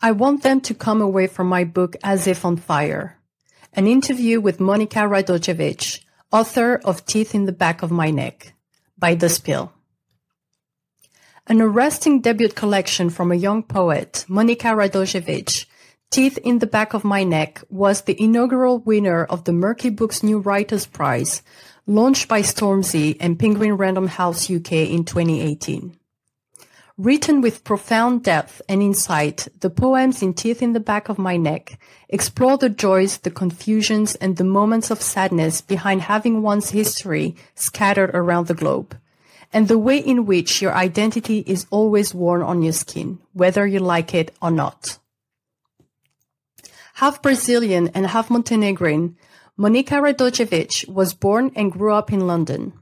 I want them to come away from my book as if on fire. An interview with Monika Radojevic, author of Teeth in the Back of My Neck, by The Spill. An arresting debut collection from a young poet, Monika Radojevic, Teeth in the Back of My Neck was the inaugural winner of the Merky Books New Writers Prize, launched by Stormzy and Penguin Random House UK in 2018. Written with profound depth and insight, the poems in Teeth in the Back of My Neck explore the joys, the confusions, and the moments of sadness behind having one's history scattered around the globe, and the way in which your identity is always worn on your skin, whether you like it or not. Half Brazilian and half Montenegrin, Monika Radojevic was born and grew up in London.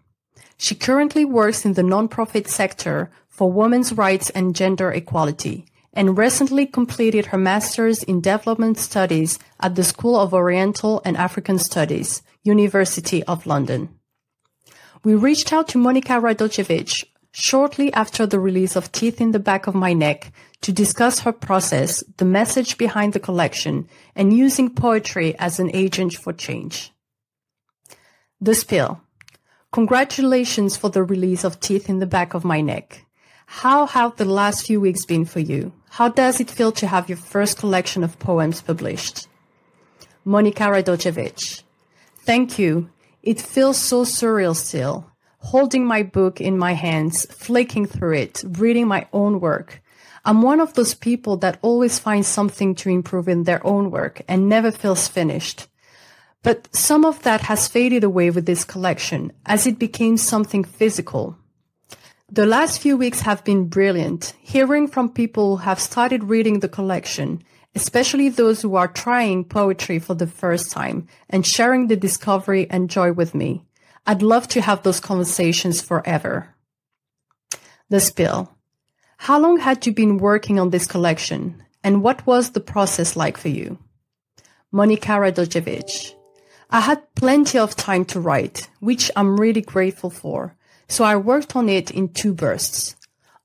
She currently works in the non-profit sector for women's rights and gender equality, and recently completed her master's in development studies at the School of Oriental and African Studies, University of London. We reached out to Monika Radojevic shortly after the release of Teeth in the Back of My Neck to discuss her process, the message behind the collection, and using poetry as an agent for change. The Spill. Congratulations for the release of Teeth in the Back of My Neck. How have the last few weeks been for you? How does it feel to have your first collection of poems published? Monika Radojevic. Thank you. It feels so surreal still. Holding my book in my hands, flicking through it, reading my own work. I'm one of those people that always finds something to improve in their own work and never feels finished. But some of that has faded away with this collection as it became something physical, the last few weeks have been brilliant, hearing from people who have started reading the collection, especially those who are trying poetry for the first time and sharing the discovery and joy with me. I'd love to have those conversations forever. The Spill. How long had you been working on this collection, and what was the process like for you? Monika Radojevic. I had plenty of time to write, which I'm really grateful for so I worked on it in two bursts,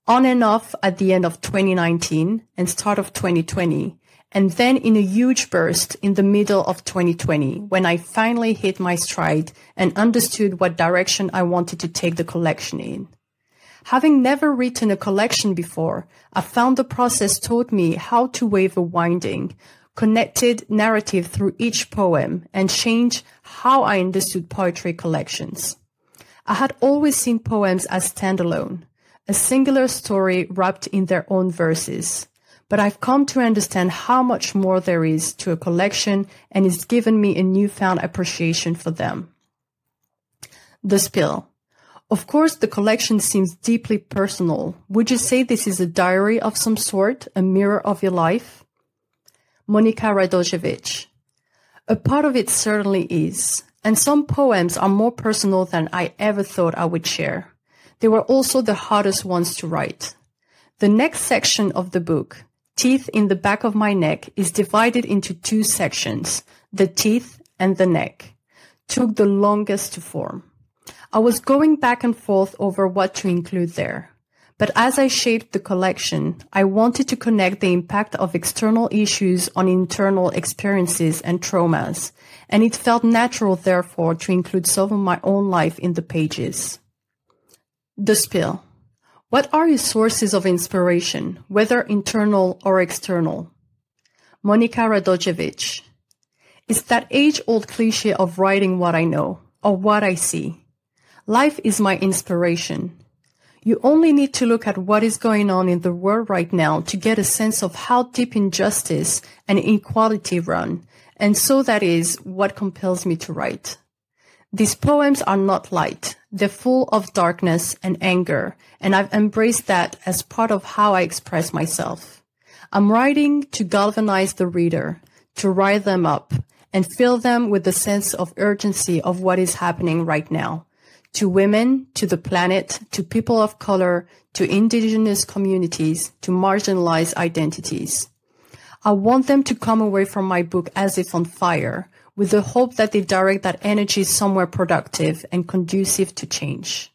on and off at the end of 2019 and start of 2020, and then in a huge burst in the middle of 2020 when I finally hit my stride and understood what direction I wanted to take the collection in. Having never written a collection before, I found the process taught me how to weave a winding, connected narrative through each poem and change how I understood poetry collections. I had always seen poems as standalone, a singular story wrapped in their own verses. But I've come to understand how much more there is to a collection and it's given me a newfound appreciation for them. The Spill. Of course, the collection seems deeply personal. Would you say this is a diary of some sort, a mirror of your life? Monika Radojevic. A part of it certainly is. And some poems are more personal than I ever thought I would share. They were also the hardest ones to write. The next section of the book, Teeth in the Back of My Neck, is divided into two sections, the teeth and the neck. Took the longest to form. I was going back and forth over what to include there. But as I shaped the collection, I wanted to connect the impact of external issues on internal experiences and traumas, and it felt natural, therefore, to include some of my own life in the pages. The Spill. What are your sources of inspiration, whether internal or external? Monika Radojevic. It's that age-old cliche of writing what I know, or what I see. Life is my inspiration. You only need to look at what is going on in the world right now to get a sense of how deep injustice and inequality run, and so that is what compels me to write. These poems are not light. They're full of darkness and anger, and I've embraced that as part of how I express myself. I'm writing to galvanize the reader, to rile them up, and fill them with the sense of urgency of what is happening right now to women, to the planet, to people of color, to indigenous communities, to marginalized identities. I want them to come away from my book as if on fire, with the hope that they direct that energy somewhere productive and conducive to change.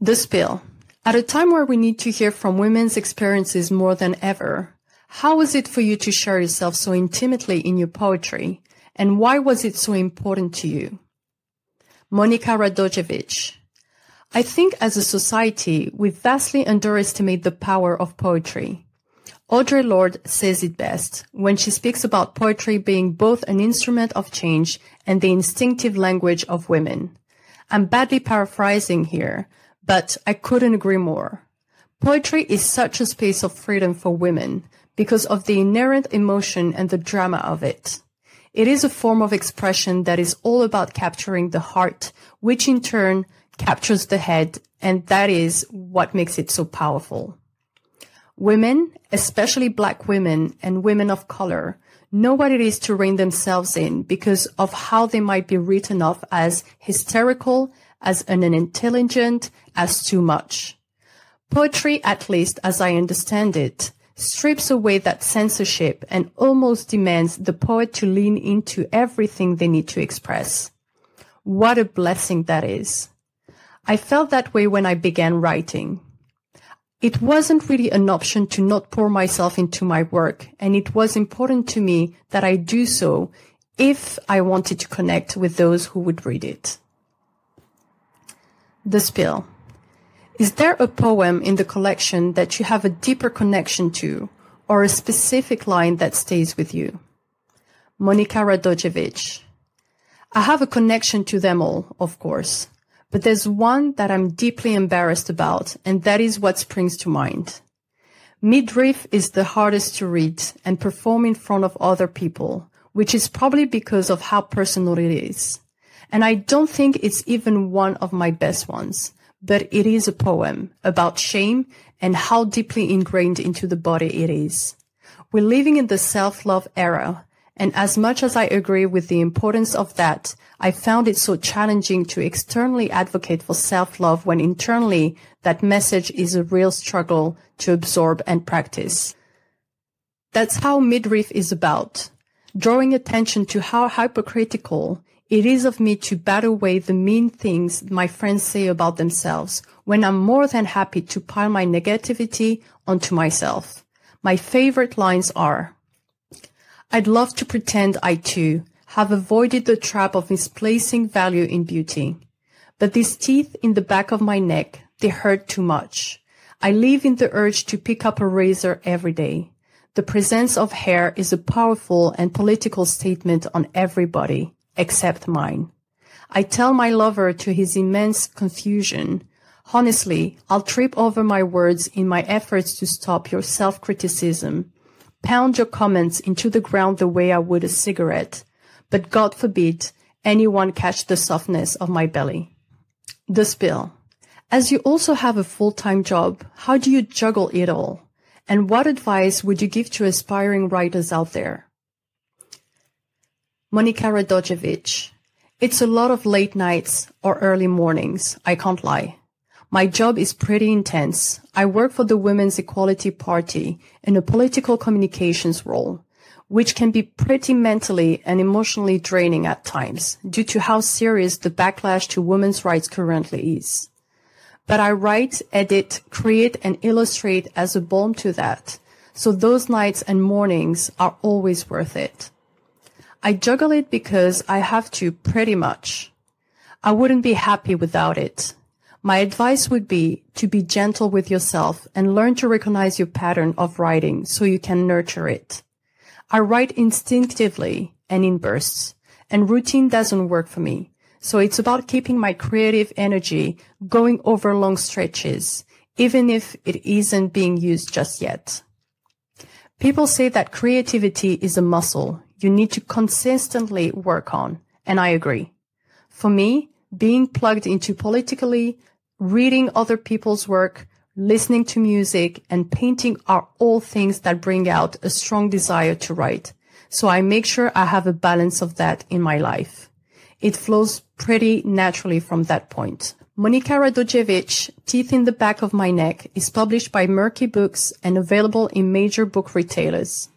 The spill. At a time where we need to hear from women's experiences more than ever, How was it for you to share yourself so intimately in your poetry, and why was it so important to you? Monika Radojevic. I think as a society, we vastly underestimate the power of poetry. Audre Lorde says it best when she speaks about poetry being both an instrument of change and the instinctive language of women. I'm badly paraphrasing here, but I couldn't agree more. Poetry is such a space of freedom for women because of the inherent emotion and the drama of it. It is a form of expression that is all about capturing the heart, which in turn captures the head, and that is what makes it so powerful. Women, especially black women and women of color, know what it is to rein themselves in because of how they might be written off as hysterical, as unintelligent, as too much. Poetry, at least as I understand it, strips away that censorship and almost demands the poet to lean into everything they need to express. What a blessing that is. I felt that way when I began writing. It wasn't really an option to not pour myself into my work, and it was important to me that I do so if I wanted to connect with those who would read it. The Spill. Is there a poem in the collection that you have a deeper connection to, or a specific line that stays with you? Monika Radojevic. I have a connection to them all, of course. But there's one that I'm deeply embarrassed about, and that is what springs to mind. Midriff is the hardest to read and perform in front of other people, which is probably because of how personal it is. And I don't think it's even one of my best ones, but it is a poem about shame and how deeply ingrained into the body it is. We're living in the self-love era, and as much as I agree with the importance of that, I found it so challenging to externally advocate for self-love when internally that message is a real struggle to absorb and practice. That's how midriff is about, drawing attention to how hypocritical it is of me to bat away the mean things my friends say about themselves when I'm more than happy to pile my negativity onto myself. My favorite lines are, I'd love to pretend I too have avoided the trap of misplacing value in beauty. But these teeth in the back of my neck, they hurt too much. I live in the urge to pick up a razor every day. The presence of hair is a powerful and political statement on everybody, except mine. I tell my lover to his immense confusion, honestly, I'll trip over my words in my efforts to stop your self-criticism pound your comments into the ground the way I would a cigarette, but God forbid anyone catch the softness of my belly. The spill. As you also have a full-time job, how do you juggle it all? And what advice would you give to aspiring writers out there? Monika Radojevic. It's a lot of late nights or early mornings, I can't lie. My job is pretty intense. I work for the Women's Equality Party in a political communications role, which can be pretty mentally and emotionally draining at times due to how serious the backlash to women's rights currently is. But I write, edit, create, and illustrate as a balm to that. So those nights and mornings are always worth it. I juggle it because I have to pretty much. I wouldn't be happy without it. My advice would be to be gentle with yourself and learn to recognize your pattern of writing so you can nurture it. I write instinctively and in bursts, and routine doesn't work for me. So it's about keeping my creative energy going over long stretches, even if it isn't being used just yet. People say that creativity is a muscle you need to consistently work on, and I agree. For me, being plugged into politically, reading other people's work, listening to music, and painting are all things that bring out a strong desire to write. So I make sure I have a balance of that in my life. It flows pretty naturally from that point. Monika Radojevic, Teeth in the Back of My Neck is published by Merky Books and available in major book retailers.